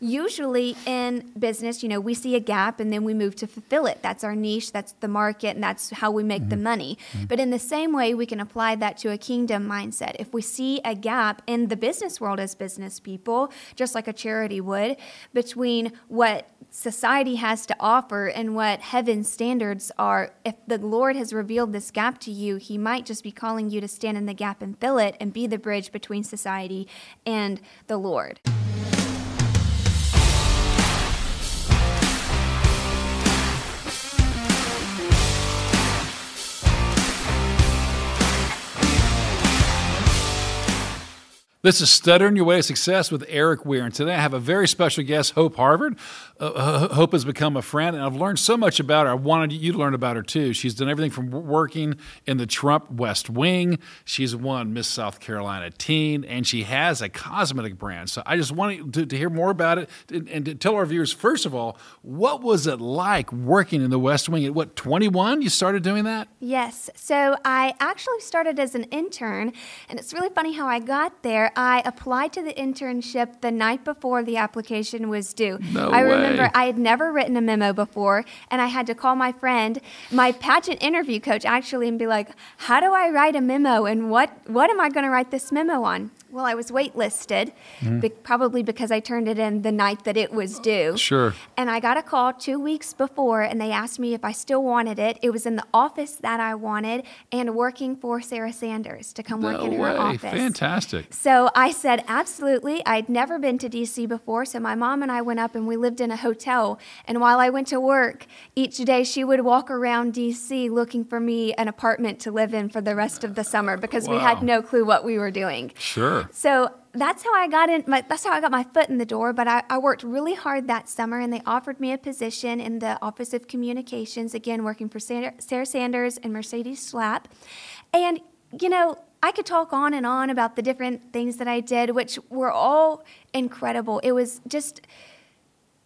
usually in business, you know, we see a gap and then we move to fulfill it. That's our niche, that's the market, and that's how we make mm-hmm. the money. Mm-hmm. But in the same way, we can apply that to a kingdom mindset. If we see a gap in the business world as business people, just like a charity would, between what society has to offer and what heaven's standards are, if the Lord has revealed this gap to you, He might just be calling you to stand in the gap and fill it and be the bridge between society and the Lord. This is Stuttering Your Way to Success with Erik Weir. And today I have a very special guest, Hope Harvard. Uh, Hope has become a friend, and I've learned so much about her. I wanted you to learn about her too. She's done everything from working in the Trump West Wing. She's won Miss South Carolina Teen, and she has a cosmetic brand. So I just wanted to, to hear more about it and, and to tell our viewers, first of all, what was it like working in the West Wing? At what, 21 you started doing that? Yes. So I actually started as an intern, and it's really funny how I got there. I applied to the internship the night before the application was due. No I way. remember I had never written a memo before, and I had to call my friend, my pageant interview coach, actually, and be like, "How do I write a memo, and what what am I going to write this memo on?" Well, I was waitlisted, mm-hmm. be- probably because I turned it in the night that it was due. Sure. And I got a call two weeks before, and they asked me if I still wanted it. It was in the office that I wanted, and working for Sarah Sanders to come no work in way. her office. Fantastic. So I said absolutely. I'd never been to DC before, so my mom and I went up and we lived in a hotel. And while I went to work each day, she would walk around DC looking for me an apartment to live in for the rest of the summer because wow. we had no clue what we were doing. Sure. So that's how I got in. My, that's how I got my foot in the door. But I, I, worked really hard that summer, and they offered me a position in the Office of Communications. Again, working for Sarah, Sarah Sanders and Mercedes Schlapp. And you know, I could talk on and on about the different things that I did, which were all incredible. It was just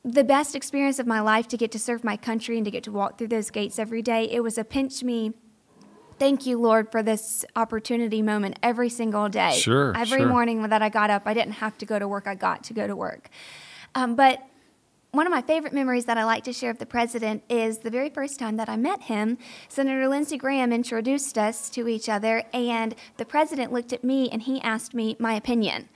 the best experience of my life to get to serve my country and to get to walk through those gates every day. It was a pinch me thank you, Lord, for this opportunity moment every single day. Sure. Every sure. morning that I got up, I didn't have to go to work, I got to go to work. Um, but one of my favorite memories that I like to share of the president is the very first time that I met him. Senator Lindsey Graham introduced us to each other, and the president looked at me and he asked me my opinion.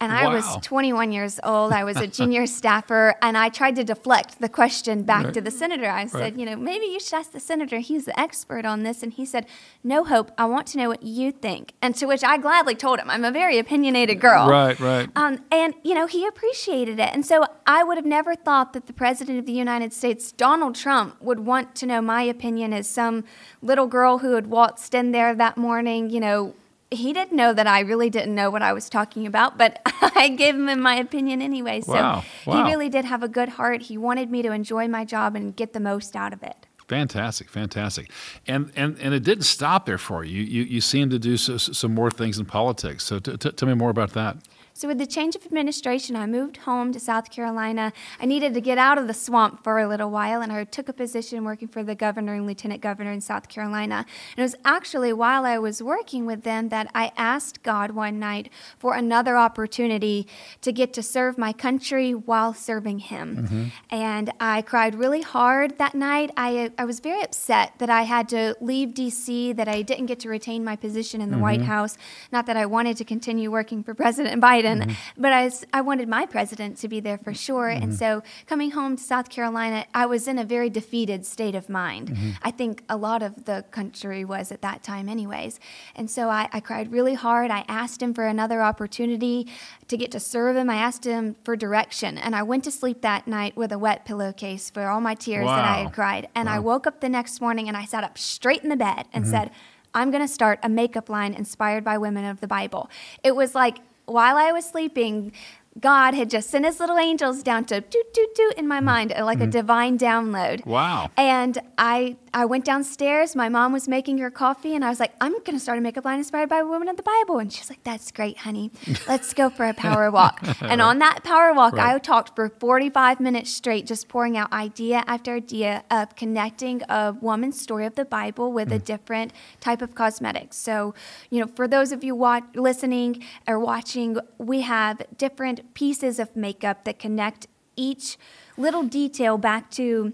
And I wow. was 21 years old. I was a junior staffer, and I tried to deflect the question back right. to the senator. I said, right. you know, maybe you should ask the senator. He's the expert on this. And he said, no, Hope, I want to know what you think. And to which I gladly told him, I'm a very opinionated girl. Right, right. Um, and, you know, he appreciated it. And so I would have never thought that the president of the United States, Donald Trump, would want to know my opinion as some little girl who had waltzed in there that morning, you know, he didn't know that I really didn't know what I was talking about, but I gave him my opinion anyway. So wow. Wow. he really did have a good heart. He wanted me to enjoy my job and get the most out of it. Fantastic, fantastic, and and and it didn't stop there for you. You you seemed to do so, some more things in politics. So t- t- tell me more about that. So, with the change of administration, I moved home to South Carolina. I needed to get out of the swamp for a little while, and I took a position working for the governor and lieutenant governor in South Carolina. And it was actually while I was working with them that I asked God one night for another opportunity to get to serve my country while serving Him. Mm-hmm. And I cried really hard that night. I, I was very upset that I had to leave D.C., that I didn't get to retain my position in the mm-hmm. White House. Not that I wanted to continue working for President Biden Mm-hmm. But I, I wanted my president to be there for sure. Mm-hmm. And so coming home to South Carolina, I was in a very defeated state of mind. Mm-hmm. I think a lot of the country was at that time, anyways. And so I, I cried really hard. I asked him for another opportunity to get to serve him. I asked him for direction. And I went to sleep that night with a wet pillowcase for all my tears wow. that I had cried. And wow. I woke up the next morning and I sat up straight in the bed and mm-hmm. said, I'm going to start a makeup line inspired by women of the Bible. It was like while I was sleeping, God had just sent his little angels down to toot toot toot in my mm-hmm. mind, like mm-hmm. a divine download. Wow. And I I went downstairs. My mom was making her coffee, and I was like, I'm going to start a makeup line inspired by women of the Bible. And she's like, That's great, honey. Let's go for a power walk. and on that power walk, right. I talked for 45 minutes straight, just pouring out idea after idea of connecting a woman's story of the Bible with mm. a different type of cosmetics. So, you know, for those of you watch, listening or watching, we have different pieces of makeup that connect each little detail back to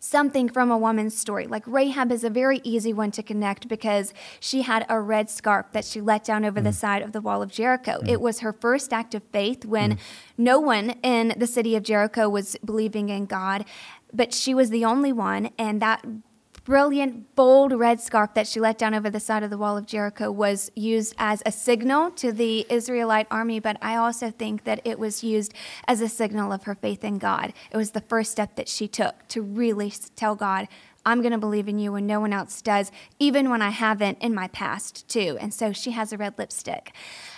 something from a woman's story. Like Rahab is a very easy one to connect because she had a red scarf that she let down over mm. the side of the wall of Jericho. Mm. It was her first act of faith when mm. no one in the city of Jericho was believing in God, but she was the only one, and that brilliant, bold red scarf that she let down over the side of the wall of Jericho was used as a signal to the Israelite army, but I also think that it was used as a signal of her faith in God. It was the first step that she took to really tell God, I'm going to believe in you when no one else does, even when I haven't in my past, too. And so she has a red lipstick.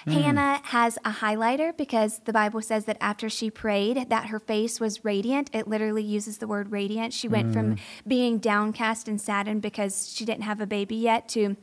Mm. Hannah has a highlighter because the Bible says that after she prayed, that her face was radiant. It literally uses the word radiant. She went mm. from being downcast and saddened because she didn't have a baby yet to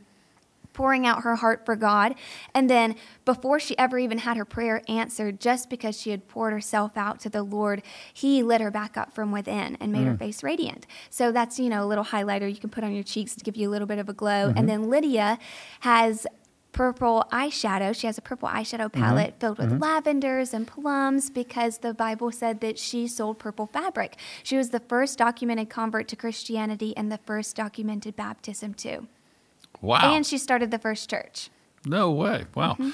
pouring out her heart for God. And then before she ever even had her prayer answered, just because she had poured herself out to the Lord, He lit her back up from within and made mm. her face radiant. So that's, you know, a little highlighter you can put on your cheeks to give you a little bit of a glow. Mm-hmm. And then Lydia has purple eyeshadow. She has a purple eyeshadow mm-hmm. palette mm-hmm. filled with mm-hmm. lavenders and plums because the Bible said that she sold purple fabric. She was the first documented convert to Christianity and the first documented baptism, too. Wow. And she started the first church. No way. Wow. Mm-hmm.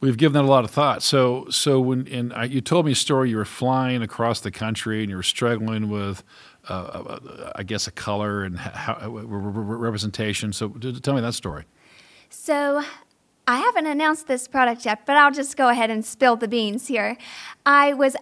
We've given that a lot of thought. So, so when and I, you told me a story, you were flying across the country and you were struggling with, uh, uh, I guess, a color and how, uh, representation. So, tell me that story. So, I haven't announced this product yet, but I'll just go ahead and spill the beans here. I was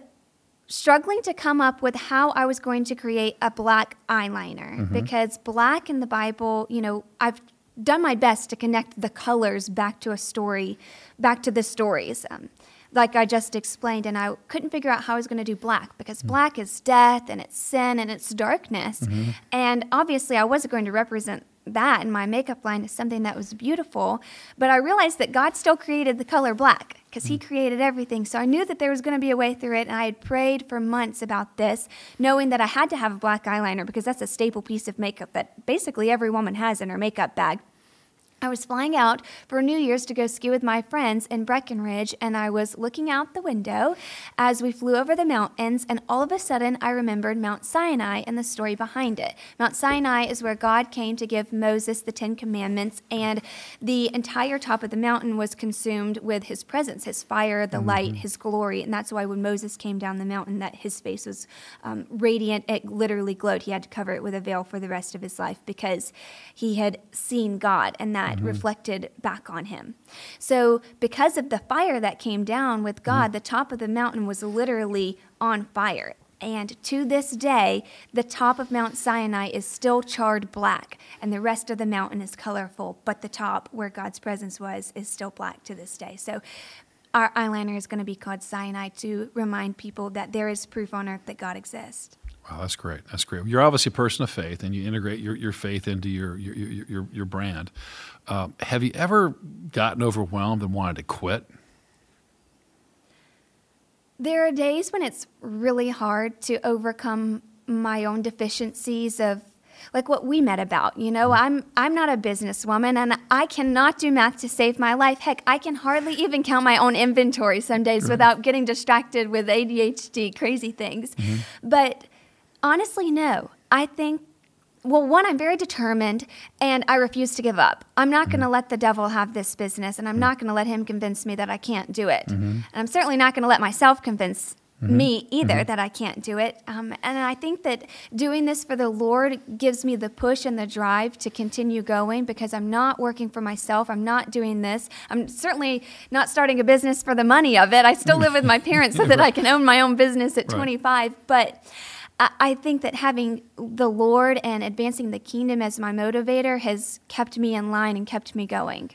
struggling to come up with how I was going to create a black eyeliner mm-hmm. because black in the Bible, you know, I've done my best to connect the colors back to a story, back to the stories. Um, like I just explained, and I couldn't figure out how I was going to do black because mm-hmm. black is death and it's sin and it's darkness. Mm-hmm. And obviously, I wasn't going to represent that in my makeup line as something that was beautiful. But I realized that God still created the color black because He mm. created everything. So I knew that there was going to be a way through it. And I had prayed for months about this, knowing that I had to have a black eyeliner because that's a staple piece of makeup that basically every woman has in her makeup bag. I was flying out for New Year's to go ski with my friends in Breckenridge, and I was looking out the window as we flew over the mountains, and all of a sudden I remembered Mount Sinai and the story behind it. Mount Sinai is where God came to give Moses the Ten Commandments, and the entire top of the mountain was consumed with his presence, his fire, the mm-hmm. light, his glory, and that's why when Moses came down the mountain, that his face was um, radiant. It literally glowed. He had to cover it with a veil for the rest of his life because he had seen God, and that mm-hmm. reflected back on him. So, because of the fire that came down with God, mm-hmm. the top of the mountain was literally on fire. And to this day, the top of Mount Sinai is still charred black, and the rest of the mountain is colorful, but the top, where God's presence was, is still black to this day. So, our eyeliner is going to be called Sinai to remind people that there is proof on earth that God exists. Wow, that's great. That's great. You're obviously a person of faith, and you integrate your, your faith into your your your, your brand. Um, have you ever gotten overwhelmed and wanted to quit? There are days when it's really hard to overcome my own deficiencies of like what we met about. You know, mm-hmm. I'm I'm not a businesswoman and I cannot do math to save my life. Heck, I can hardly even count my own inventory some days right. without getting distracted with ADHD crazy things. Mm-hmm. But Honestly, no. I think, well, one, I'm very determined and I refuse to give up. I'm not mm-hmm. going to let the devil have this business and I'm mm-hmm. not going to let him convince me that I can't do it. Mm-hmm. And I'm certainly not going to let myself convince Mm-hmm. me either mm-hmm. that I can't do it. Um, and I think that doing this for the Lord gives me the push and the drive to continue going because I'm not working for myself. I'm not doing this. I'm certainly not starting a business for the money of it. I still live with my parents so that. I can own my own business at right. 25. But I think that having the Lord and advancing the kingdom as my motivator has kept me in line and kept me going.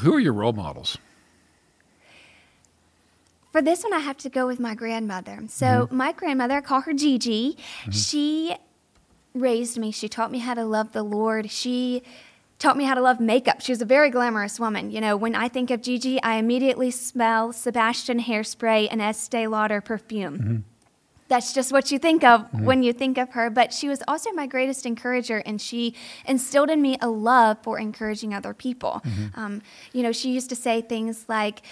Who are your role models? For this one, I have to go with my grandmother. So, mm-hmm. my grandmother, I call her Gigi, mm-hmm. she raised me. She taught me how to love the Lord. She taught me how to love makeup. She was a very glamorous woman. You know, when I think of Gigi, I immediately smell Sebastian hairspray and Estee Lauder perfume. Mm-hmm that's just what you think of mm-hmm. when you think of her. But she was also my greatest encourager, and she instilled in me a love for encouraging other people. Mm-hmm. Um, you know, she used to say things like,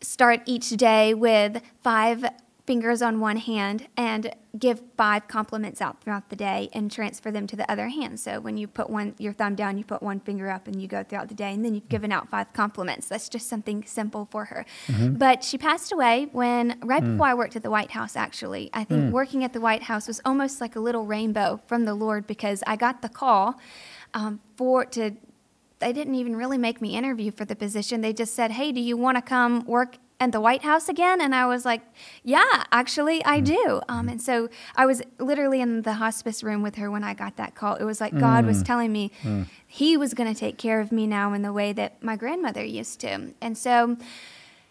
start each day with five fingers on one hand and give five compliments out throughout the day and transfer them to the other hand. So when you put one your thumb down, you put one finger up and you go throughout the day and then you've given out five compliments. That's just something simple for her. Mm-hmm. But she passed away when right mm. before I worked at the White House actually. I think mm. working at the White House was almost like a little rainbow from the Lord because I got the call um, for to they didn't even really make me interview for the position. They just said, "Hey, do you want to come work at the White House again? And I was like, yeah, actually, I do. Um, and so I was literally in the hospice room with her when I got that call. It was like God was mm. telling me mm. He was going to take care of me now in the way that my grandmother used to. And so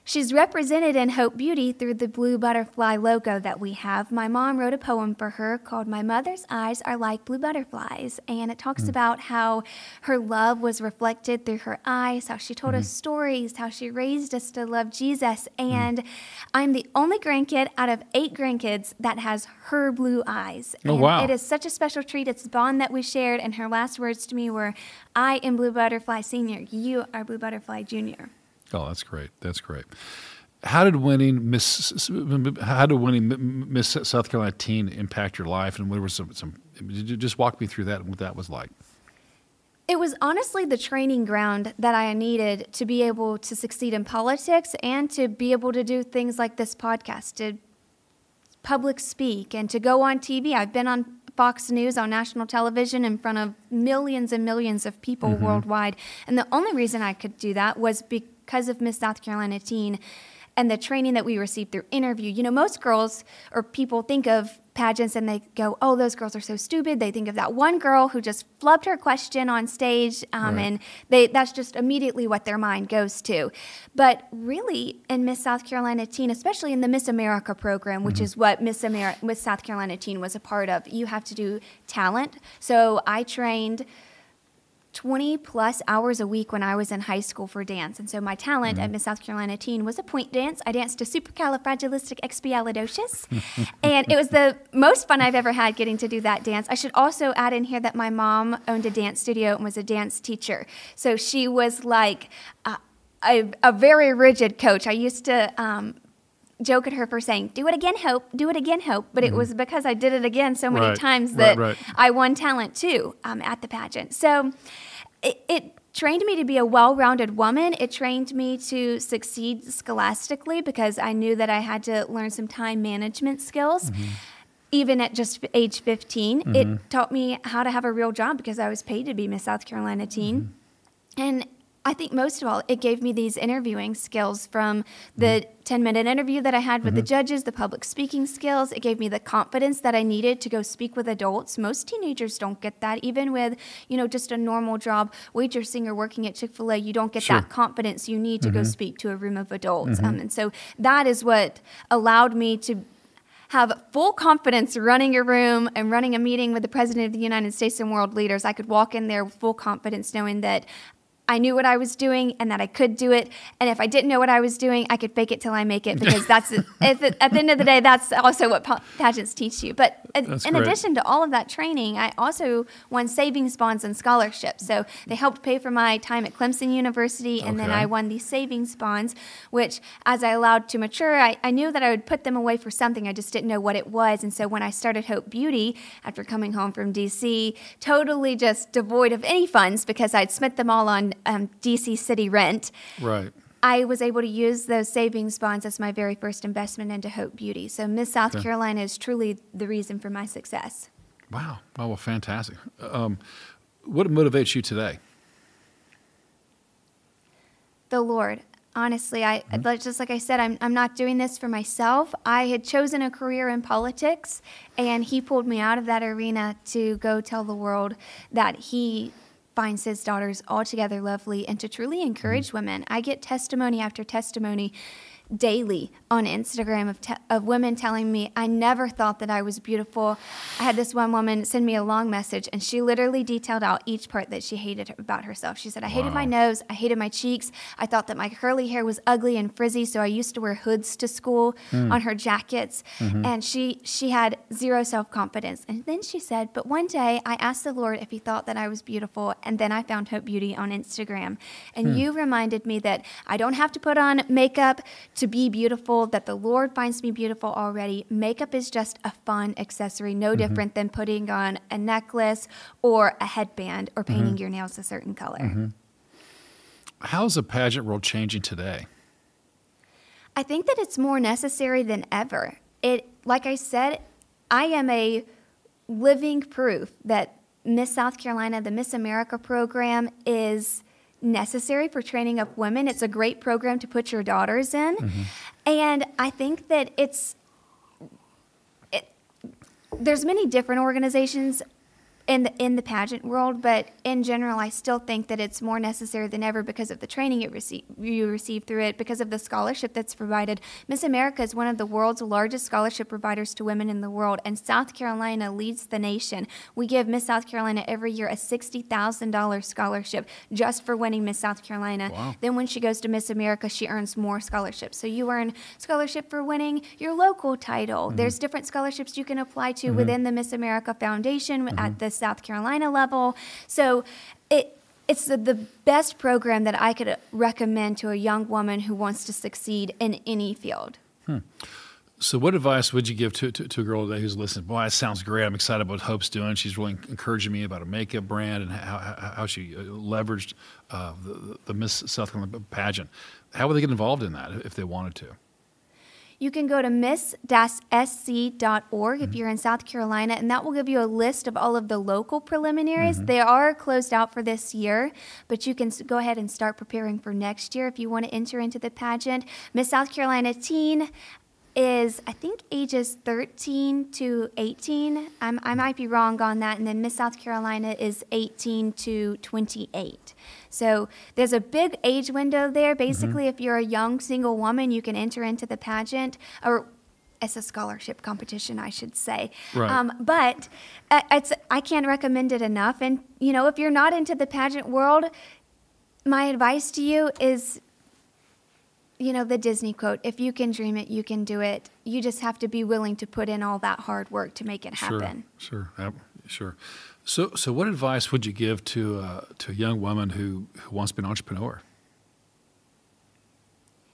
She's represented in Hope Beauty through the blue butterfly logo that we have. My mom wrote a poem for her called My Mother's Eyes Are Like Blue Butterflies. And it talks mm. about how her love was reflected through her eyes, how she told mm. us stories, how she raised us to love Jesus. Mm. And mm. I'm the only grandkid out of eight grandkids that has her blue eyes. Oh, and wow. It is such a special treat. It's bond that we shared. And her last words to me were, I am Blue Butterfly Senior. You are Blue Butterfly Junior. Oh, that's great. That's great. How did winning Miss How did winning Miss South Carolina Teen impact your life, and what were some, some? Just walk me through that and what that was like. It was honestly the training ground that I needed to be able to succeed in politics and to be able to do things like this podcast, to public speak, and to go on TV. I've been on Fox News on national television in front of millions and millions of people mm-hmm. worldwide. And the only reason I could do that was because because of Miss South Carolina Teen and the training that we received through interview. You know, most girls or people think of pageants and they go, "Oh, those girls are so stupid." They think of that one girl who just flubbed her question on stage, um, right. and they that's just immediately what their mind goes to. But really, in Miss South Carolina Teen, especially in the Miss America program, which mm-hmm. is what Miss America, Miss South Carolina Teen was a part of, you have to do talent. So I trained 20 plus hours a week when I was in high school for dance. And so my talent mm-hmm. at Miss South Carolina Teen was a pointe dance. I danced to supercalifragilisticexpialidocious. and it was the most fun I've ever had getting to do that dance. I should also add in here that my mom owned a dance studio and was a dance teacher. So she was like a, a, a very rigid coach. I used to um, joke at her for saying, Do it again, Hope, do it again, Hope. But mm-hmm. it was because I did it again so many right. times that right, right. I won talent too um, at the pageant. So it, it trained me to be a well rounded woman. It trained me to succeed scholastically because I knew that I had to learn some time management skills. Mm-hmm. Even at just age 15, mm-hmm. it taught me how to have a real job because I was paid to be Miss South Carolina teen. Mm-hmm. And I think most of all, it gave me these interviewing skills from the mm-hmm. 10 minute interview that I had with mm-hmm. the judges, the public speaking skills. It gave me the confidence that I needed to go speak with adults. Most teenagers don't get that, even with, you know, just a normal job, waitressing or working at Chick fil A, you don't get sure. that confidence you need to mm-hmm. go speak to a room of adults. Mm-hmm. Um, and so that is what allowed me to have full confidence running a room and running a meeting with the President of the United States and world leaders. I could walk in there with full confidence knowing that I knew what I was doing and that I could do it. And if I didn't know what I was doing, I could fake it till I make it because that's it, at the end of the day, that's also what pageants teach you. But that's in great. addition to all of that training, I also won savings bonds and scholarships. So they helped pay for my time at Clemson University, and okay. then I won these savings bonds, which as I allowed to mature, I, I knew that I would put them away for something. I just didn't know what it was. And so when I started Hope Beauty after coming home from DC, totally just devoid of any funds because I'd spent them all on um, DC city rent. Right. I was able to use those savings bonds as my very first investment into Hope Beauty. So Miss South okay. Carolina is truly the reason for my success. Wow. Oh, well, fantastic. Um, what motivates you today? The Lord. Honestly, I mm-hmm. just like I said, I'm I'm not doing this for myself. I had chosen a career in politics, and He pulled me out of that arena to go tell the world that He finds his daughters altogether lovely and to truly encourage mm-hmm. women. I get testimony after testimony daily on Instagram of, te- of women telling me, I never thought that I was beautiful. I had this one woman send me a long message, and she literally detailed out each part that she hated about herself. She said, I hated wow. my nose, I hated my cheeks, I thought that my curly hair was ugly and frizzy, so I used to wear hoods to school mm. on her jackets. Mm-hmm. And she, she had zero self confidence. And then she said, But one day I asked the Lord if he thought that I was beautiful, and then I found Hope Beauty on Instagram. And mm. you reminded me that I don't have to put on makeup to be beautiful, that the Lord finds me beautiful already. Makeup is just a fun accessory, no Mm-hmm. different than putting on a necklace or a headband or painting Mm-hmm. your nails a certain color. How's the pageant world changing today? I think that it's more necessary than ever. It, like I said, I am a living proof that Miss South Carolina, the Miss America program, is necessary for training up women. It's a great program to put your daughters in, mm-hmm. and I think that it's. It, there's many different organizations in the in the pageant world, but in general, I still think that it's more necessary than ever because of the training it receive, you receive through it, because of the scholarship that's provided. Miss America is one of the world's largest scholarship providers to women in the world, and South Carolina leads the nation. We give Miss South Carolina every year a sixty thousand dollars scholarship just for winning Miss South Carolina. Wow. Then when she goes to Miss America, she earns more scholarships. So you earn scholarship for winning your local title. Mm-hmm. There's different scholarships you can apply to mm-hmm. within the Miss America Foundation at mm-hmm. the South Carolina level. So it it's the, the best program that I could recommend to a young woman who wants to succeed in any field. So, what advice would you give to, to, to a girl today who's listening? Boy, that sounds great. I'm excited about what Hope's doing. She's really encouraging me about a makeup brand and how, how, how she uh, leveraged uh, the, the Miss South Carolina pageant. How would they get involved in that if they wanted to? You can go to miss-sc.org if mm-hmm. you're in South Carolina, and that will give you a list of all of the local preliminaries. Mm-hmm. They are closed out for this year, but you can go ahead and start preparing for next year if you want to enter into the pageant. Miss South Carolina Teen is, I think, ages 13 to 18. I'm, I might be wrong on that. And then Miss South Carolina is 18 to 28. So there's a big age window there. Basically, if you're a young single woman, you can enter into the pageant, or it's a scholarship competition, I should say. Right. Um, but uh, it's, I can't recommend it enough. And, you know, if you're not into the pageant world, my advice to you is you know the disney quote if you can dream it you can do it you just have to be willing to put in all that hard work to make it happen Sure, sure, sure. So, so what advice would you give to uh, to a young woman who, who wants to be an entrepreneur?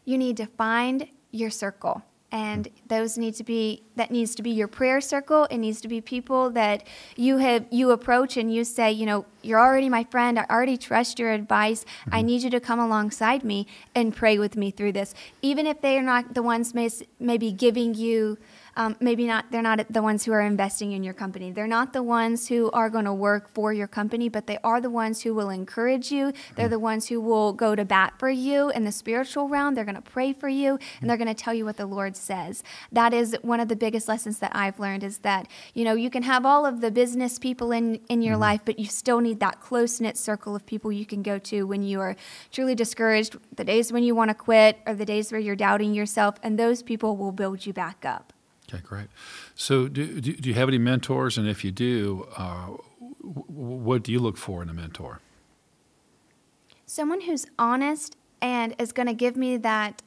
you need to find your circle and those need to be that needs to be your prayer circle. It needs to be people that you have you approach and you say you know you're already my friend. I already trust your advice. I need you to come alongside me and pray with me through this. Even if they're not the ones may, maybe giving you um, maybe not they're not the ones who are investing in your company. They're not the ones who are going to work for your company but they are the ones who will encourage you. They're the ones who will go to bat for you in the spiritual realm. They're going to pray for you and they're going to tell you what the lord says. That is one of the biggest lessons that i've learned is that you know you can have all of the business people in in your life but you still need that close-knit circle of people you can go to when you are truly discouraged the days when you want to quit or the days where you're doubting yourself and those people will build you back up Okay, great. So, do, do, do you have any mentors? And if you do, uh, w- what do you look for in a mentor? someone who's honest and is going to give me that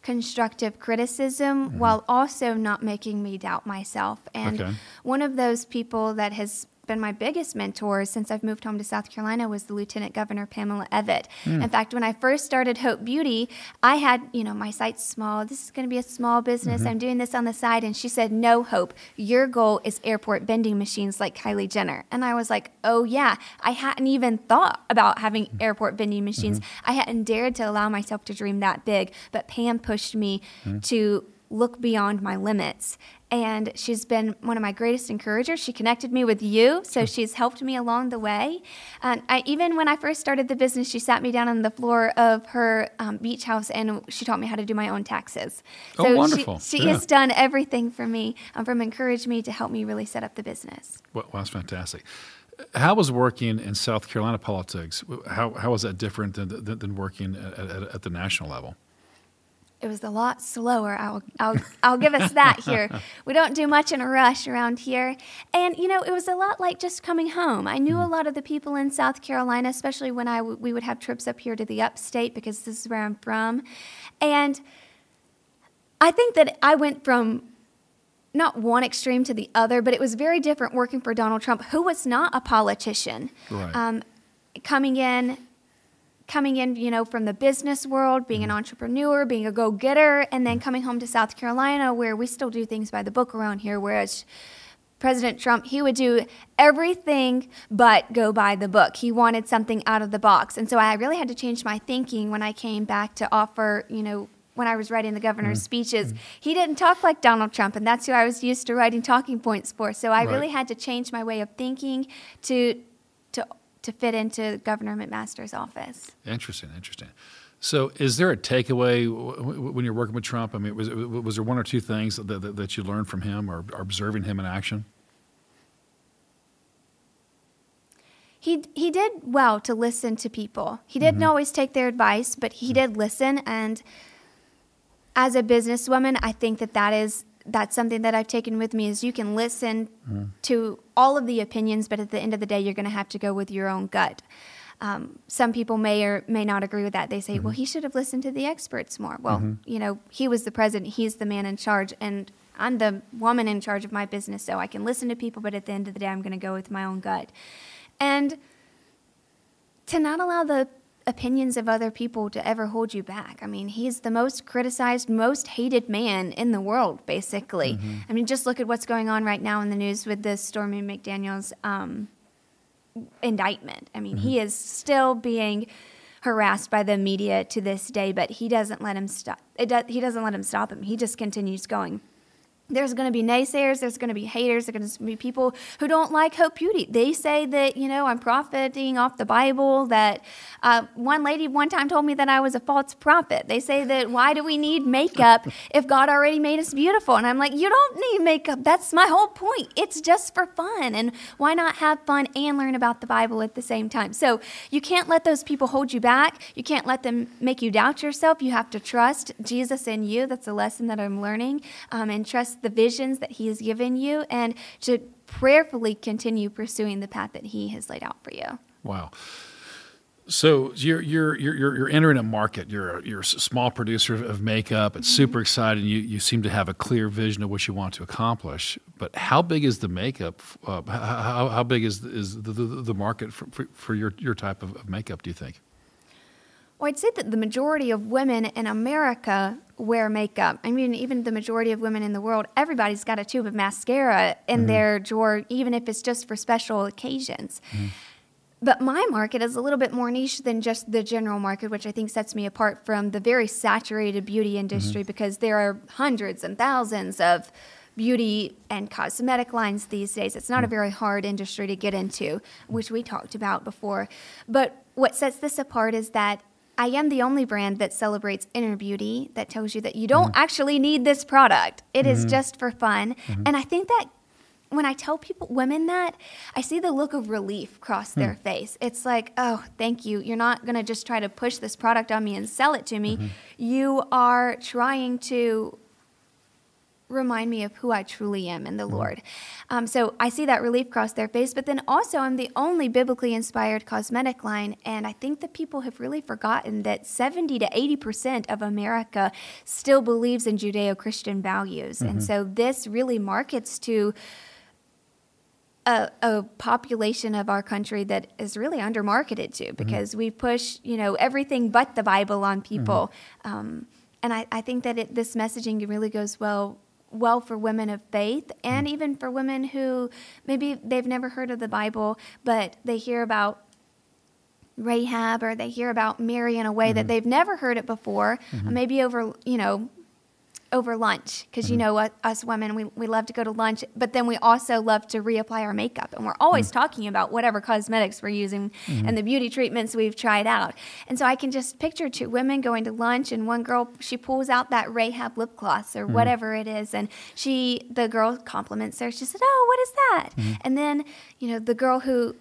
constructive criticism while also not making me doubt myself. And Okay. one of those people that has been my biggest mentor since I've moved home to South Carolina was the Lieutenant Governor Pamela Evette. Hmm. In fact, when I first started Hope Beauty, I had, you know, my site's small. This is going to be a small business. Mm-hmm. I'm doing this on the side. And she said, No, Hope, your goal is airport vending machines like Kylie Jenner. And I was like, Oh, yeah. I hadn't even thought about having mm-hmm. airport vending machines. Mm-hmm. I hadn't dared to allow myself to dream that big. But Pam pushed me to look beyond my limits. And she's been one of my greatest encouragers. She connected me with you, so she's helped me along the way. And I, even when I first started the business, she sat me down on the floor of her um, beach house and she taught me how to do my own taxes. Oh, So wonderful. She, she Yeah. has done everything for me, um, from encourage me to help me really set up the business. Well, that's fantastic. How was working in South Carolina politics? How, how was that different than, than, than working at, at, at the national level? It was a lot slower. I'll, I'll, I'll give us that here. We don't do much in a rush around here. And, you know, it was a lot like just coming home. I knew a lot of the people in South Carolina, especially when I we would have trips up here to the upstate because this is where I'm from. And I think that I went from not one extreme to the other, but it was very different working for Donald Trump, who was not a politician. Right. Um, coming in coming in, you know, from the business world, being an mm-hmm. entrepreneur, being a go-getter, and then mm-hmm. coming home to South Carolina where we still do things by the book around here, whereas President Trump, he would do everything but go by the book. He wanted something out of the box. And so I really had to change my thinking when I came back to offer, you know, when I was writing the governor's Mm-hmm. speeches. Mm-hmm. He didn't talk like Donald Trump, and that's who I was used to writing talking points for. So I Right. really had to change my way of thinking to to fit into Governor McMaster's office. Interesting, interesting. So, is there a takeaway when you're working with Trump? I mean, was, was there one or two things that, that, that you learned from him or, or observing him in action? He he did well to listen to people. He didn't mm-hmm. always take their advice, but he mm-hmm. did listen. And as a businesswoman, I think that that is that's something that I've taken with me is you can listen mm. to all of the opinions, but at the end of the day, you're going to have to go with your own gut. Um, some people may or may not agree with that. They say, well, mm-hmm. he should have listened to the experts more. Well, mm-hmm. you know, he was the president, he's the man in charge, and I'm the woman in charge of my business, so I can listen to people, but at the end of the day, I'm going to go with my own gut. And to not allow the opinions of other people to ever hold you back. I mean, he's the most criticized, most hated man in the world, basically. I mean, just look at what's going on right now in the news with the Stormy McDaniels um, indictment. I mean, he is still being harassed by the media to this day, but he doesn't let him stop. It does, he doesn't let him stop him. He just continues going there's going to be naysayers there's going to be haters there's going to be people who don't like hope beauty. They say that you know i'm profiting off the bible that uh, one lady one time told me that i was a false prophet. They say that why do we need makeup if god already made us beautiful? And i'm like you don't need makeup. That's my whole point. It's just for fun. And why not have fun and learn about the bible at the same time? So you can't let those people hold you back. You can't let them make you doubt yourself. You have to trust jesus in you. That's a lesson that i'm learning um, and trust the visions that He has given you and to prayerfully continue pursuing the path that He has laid out for you. Wow. So you're you're you're you're entering a market. You're a, you're a small producer of makeup. It's super exciting. You you seem to have a clear vision of what you want to accomplish. But how big is the makeup? Uh, how, how big is is the, the, the market for, for, for your your type of, of makeup? Do you think? Well, I'd say that the majority of women in America wear makeup. I mean, even the majority of women in the world, everybody's got a tube of mascara in mm-hmm. their drawer, even if it's just for special occasions. Mm-hmm. But my market is a little bit more niche than just the general market, which I think sets me apart from the very saturated beauty mm-hmm. industry because there are hundreds and thousands of beauty and cosmetic lines these days. It's not a mm. very hard industry to get into, which we talked about before. But what sets this apart is that I am the only brand that celebrates inner beauty that tells you that you don't mm-hmm. actually need this product. It is mm-hmm. just for fun. Mm-hmm. And I think that when I tell people, women that, I see the look of relief cross hmm. their face. It's like, oh, thank you. You're not going to just try to push this product on me and sell it to me. You are trying to remind me of who I truly am in the Lord. Um, so I see that relief cross their face, but then also I'm the only biblically inspired cosmetic line, and I think that people have really forgotten that 70 to 80 percent of America still believes in Judeo Christian values, and so this really markets to a, a population of our country that is really undermarketed to because we push you know everything but the Bible on people, um, and I, I think that it, this messaging really goes well well for women of faith mm. and even for women who maybe they've never heard of the Bible but they hear about Rahab or they hear about Mary in a way that mm-hmm. they've never heard it before, mm-hmm. maybe over you know over lunch because you mm-hmm. know what us women we, we love to go to lunch but then we also love to reapply our makeup and we're always mm. talking about whatever cosmetics we're using mm-hmm. and the beauty treatments we've tried out. And so i can just picture two women going to lunch and one girl she pulls out that rahab lip gloss or mm-hmm. whatever it is and she the girl compliments her she said oh what is that? And then you know the girl who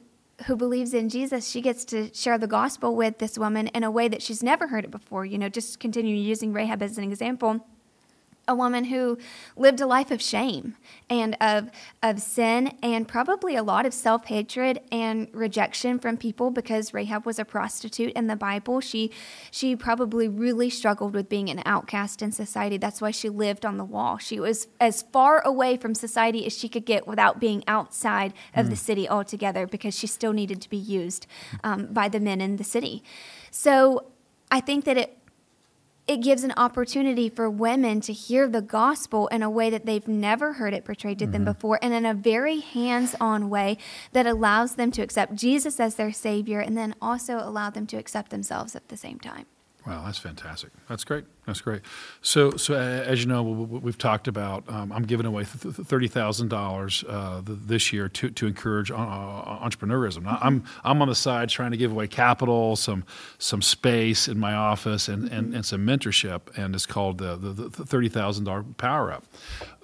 who believes in Jesus, she gets to share the gospel with this woman in a way that she's never heard it before. You know, just continue using Rahab as an example a woman who lived a life of shame and of of sin and probably a lot of self-hatred and rejection from people because Rahab was a prostitute in the Bible. She she probably really struggled with being an outcast in society. That's why she lived on the wall. She was as far away from society as she could get without being outside of mm. the city altogether because she still needed to be used um, by the men in the city. So I think that it it gives an opportunity for women to hear the gospel in a way that they've never heard it portrayed to mm-hmm. them before and in a very hands-on way that allows them to accept Jesus as their savior and then also allow them to accept themselves at the same time. Wow, that's fantastic. That's great. That's great. So, so uh, as you know, we've talked about. Um, I'm giving away thirty thousand uh, dollars this year to, to encourage uh, entrepreneurism. Now, I'm I'm on the side trying to give away capital, some some space in my office, and and, and some mentorship, and it's called the the, the thirty thousand dollar power up.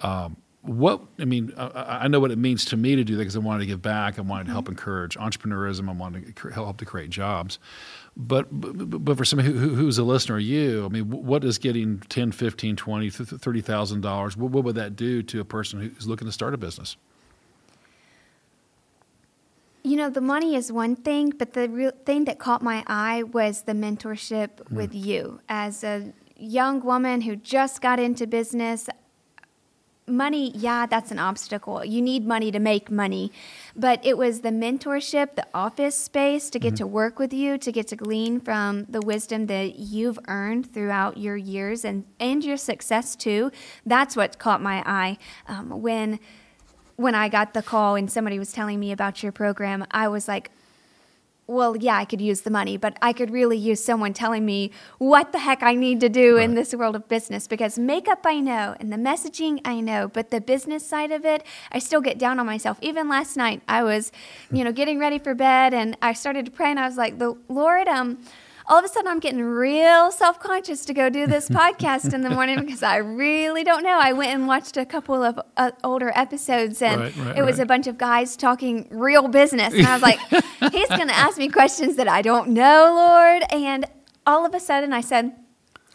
Um, what I mean, I, I, know what it means to me to do that because I wanted to give back. I wanted to help mm-hmm. encourage entrepreneurism. I wanted to help to create jobs. But, but, but for somebody who, who's a listener, you, I mean, what is getting 10, 15, 20, $30,000, what, what would that do to a person who's looking to start a business? You know, the money is one thing, but the real thing that caught my eye was the mentorship mm. with you. As a young woman who just got into business, money, yeah, that's an obstacle. You need money to make money. But it was the mentorship, the office space to get mm-hmm. to work with you, to get to glean from the wisdom that you've earned throughout your years and, and your success too. That's what caught my eye. Um, when when I got the call and somebody was telling me about your program, I was like, well, yeah, I could use the money, but I could really use someone telling me what the heck I need to do right. in this world of business because makeup I know and the messaging I know, but the business side of it, I still get down on myself. Even last night, I was, you know, getting ready for bed and I started to pray and I was like, "The Lord, um, all of a sudden I'm getting real self conscious to go do this podcast in the morning because I really don't know. I went and watched a couple of uh, older episodes and right, right, it was right. a bunch of guys talking real business. And I was like, he's going to ask me questions that I don't know, Lord. And all of a sudden I said,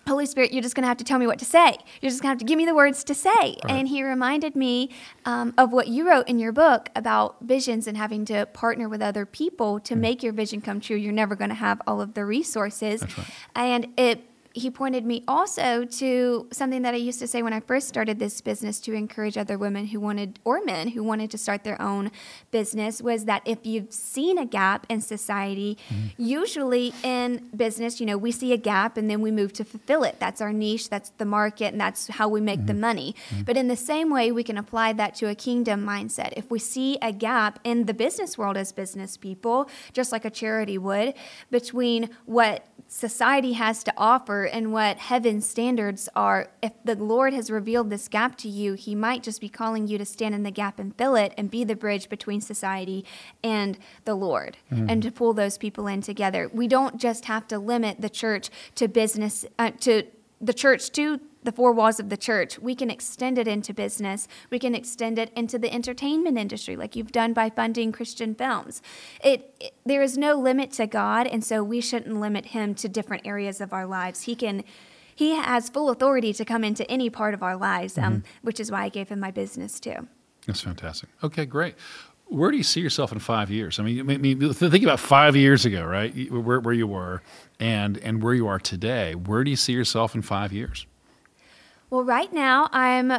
Holy Spirit, you're just going to have to tell me what to say. You're just going to have to give me the words to say. Right. And he reminded me um, of what you wrote in your book about visions and having to partner with other people to mm. make your vision come true. You're never going to have all of the resources. Right. And it he pointed me also to something that I used to say when I first started this business to encourage other women who wanted, or men who wanted to start their own business, was that if you've seen a gap in society, mm-hmm. usually in business, you know, we see a gap and then we move to fulfill it. That's our niche, that's the market, and that's how we make mm-hmm. the money. Mm-hmm. But in the same way, we can apply that to a kingdom mindset. If we see a gap in the business world as business people, just like a charity would, between what society has to offer and what heaven's standards are, if the Lord has revealed this gap to you, He might just be calling you to stand in the gap and fill it and be the bridge between society and the Lord mm. and to pull those people in together. We don't just have to limit the church to business, uh, to the church to the four walls of the church. We can extend it into business. We can extend it into the entertainment industry, like you've done by funding Christian films. It, it, there is no limit to God, and so we shouldn't limit Him to different areas of our lives. He can. He has full authority to come into any part of our lives, um, mm-hmm. which is why I gave him my business too. That's fantastic. Okay, great where do you see yourself in five years? I mean, I mean, think about five years ago, right? Where, where you were, and and where you are today. Where do you see yourself in five years? Well, right now I'm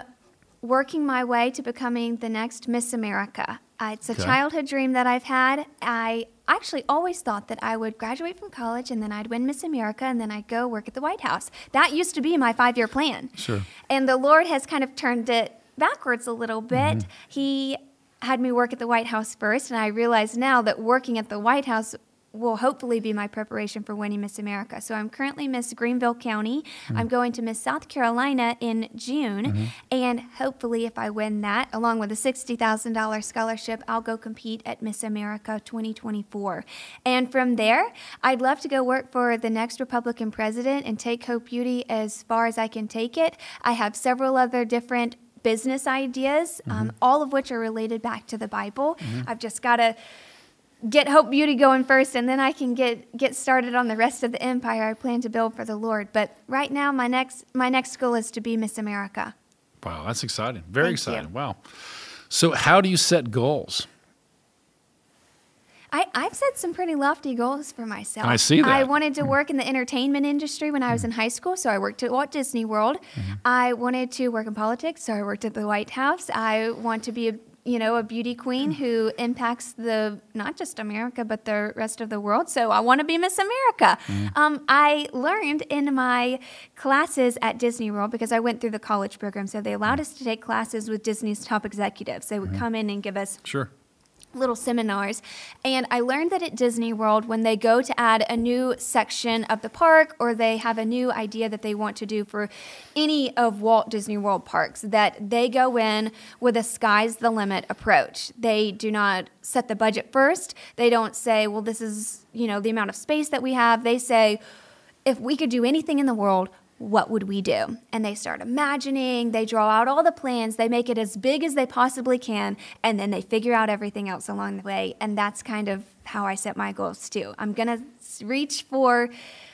working my way to becoming the next Miss America. Uh, it's a okay. childhood dream that I've had. I actually always thought that I would graduate from college and then I'd win Miss America and then I'd go work at the White House. That used to be my five year plan. Sure. And the Lord has kind of turned it backwards a little bit. Mm-hmm. He had me work at the White House first, and I realize now that working at the White House will hopefully be my preparation for winning Miss America. So I'm currently Miss Greenville County. Mm-hmm. I'm going to Miss South Carolina in June. Mm-hmm. And hopefully, if I win that, along with a $60,000 scholarship, I'll go compete at Miss America 2024. And from there, I'd love to go work for the next Republican president and take Hope Beauty as far as I can take it. I have several other different business ideas, um, mm-hmm. um, all of which are related back to the Bible. Mm-hmm. I've just got to get Hope Beauty going first, and then I can get get started on the rest of the empire I plan to build for the Lord. But right now, my next my next goal is to be Miss America. Wow, that's exciting. Very Thank exciting. you. Wow. So, how do you set goals? I, I've set some pretty lofty goals for myself. I see that. I wanted to mm-hmm. work in the entertainment industry when I was in high school, so I worked at Walt Disney World. Mm-hmm. I wanted to work in politics, so I worked at the White House. I want to be a you know a beauty queen who impacts the not just America but the rest of the world. So I want to be Miss America. Mm-hmm. Um, I learned in my classes at Disney World because I went through the college program, so they allowed mm. us to take classes with Disney's top executives. They would mm-hmm. come in and give us Sure. Little seminars. And I learned that at Disney World, when they go to add a new section of the park or they have a new idea that they want to do for any of Walt Disney World parks, that they go in with a sky's the limit approach. They do not set the budget first. They don't say, well, this is, you know, the amount of space that we have. They say, if we could do anything in the world, what would we do? And they start imagining, they draw out all the plans, they make it as big as they possibly can, and then they figure out everything else along the way. And that's kind of how I set my goals too. I'm going to reach for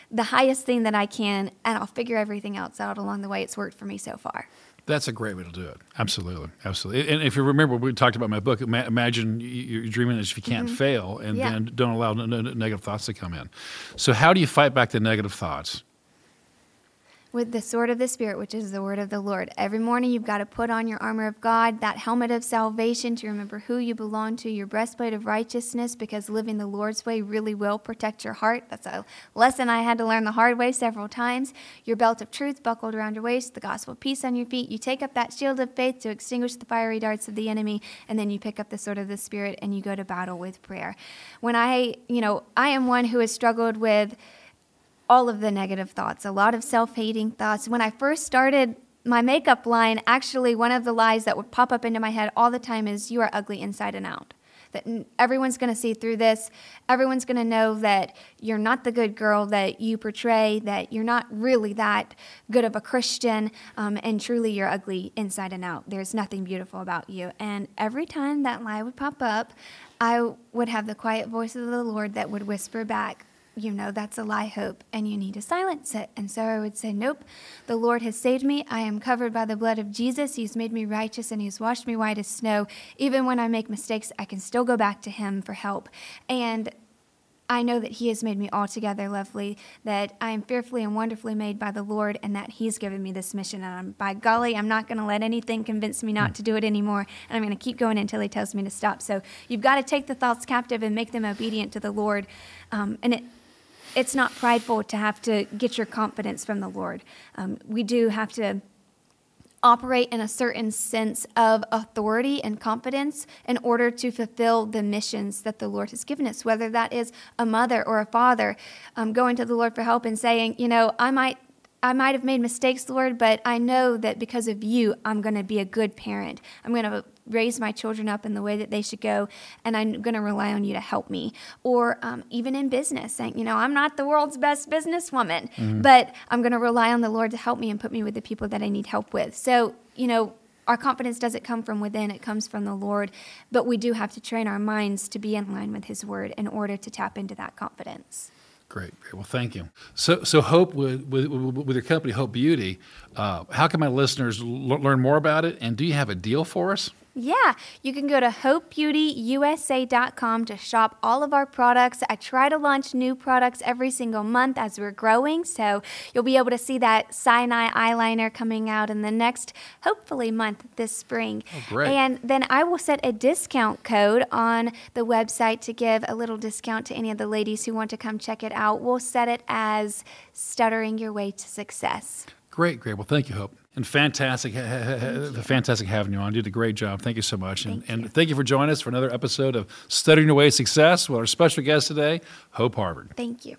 the highest thing that I can, and I'll figure everything else out along the way. It's worked for me so far. That's a great way to do it. Absolutely, absolutely. And if you remember, we talked about my book. Imagine you're dreaming as if you can't fail, and Mm-hmm. Yeah. then don't allow negative thoughts to come in. So, how do you fight back the negative thoughts? With the sword of the Spirit, which is the word of the Lord. Every morning you've got to put on your armor of God, that helmet of salvation to remember who you belong to, your breastplate of righteousness, because living the Lord's way really will protect your heart. That's a lesson I had to learn the hard way several times. Your belt of truth buckled around your waist, the gospel of peace on your feet. You take up that shield of faith to extinguish the fiery darts of the enemy, and then you pick up the sword of the Spirit and you go to battle with prayer. When I, you know, I am one who has struggled with all of the negative thoughts, a lot of self hating thoughts. When I first started my makeup line, actually, one of the lies that would pop up into my head all the time is, You are ugly inside and out. That everyone's going to see through this. Everyone's going to know that you're not the good girl that you portray, that you're not really that good of a Christian, um, and truly you're ugly inside and out. There's nothing beautiful about you. And every time that lie would pop up, I would have the quiet voice of the Lord that would whisper back, you know that's a lie, Hope, and you need to silence it. And so I would say, Nope, the Lord has saved me. I am covered by the blood of Jesus. He's made me righteous and He's washed me white as snow. Even when I make mistakes, I can still go back to Him for help. And I know that He has made me altogether lovely, that I am fearfully and wonderfully made by the Lord, and that He's given me this mission. And I'm, by golly, I'm not going to let anything convince me not to do it anymore. And I'm going to keep going until He tells me to stop. So you've got to take the thoughts captive and make them obedient to the Lord. Um, and it, it's not prideful to have to get your confidence from the Lord. Um, we do have to operate in a certain sense of authority and confidence in order to fulfill the missions that the Lord has given us, whether that is a mother or a father um, going to the Lord for help and saying, you know, I might. I might have made mistakes, Lord, but I know that because of you, I'm going to be a good parent. I'm going to raise my children up in the way that they should go, and I'm going to rely on you to help me. Or um, even in business, saying, you know, I'm not the world's best businesswoman, but I'm going to rely on the Lord to help me and put me with the people that I need help with. So, you know, our confidence doesn't come from within, it comes from the Lord. But we do have to train our minds to be in line with His word in order to tap into that confidence. Great, great. Well, thank you. So, so Hope with with, with your company, Hope Beauty. Uh, how can my listeners l- learn more about it? And do you have a deal for us? Yeah, you can go to hopebeautyusa.com to shop all of our products. I try to launch new products every single month as we're growing, so you'll be able to see that Sinai eyeliner coming out in the next, hopefully, month this spring. Oh, great. And then I will set a discount code on the website to give a little discount to any of the ladies who want to come check it out. We'll set it as Stuttering Your Way to Success. Great, great. Well, thank you, Hope. And fantastic, ha- fantastic having you on. You did a great job. Thank you so much. And, Thank you. and thank you for joining us for another episode of Stuttering Your Way Success with our special guest today, Hope Harvard. Thank you.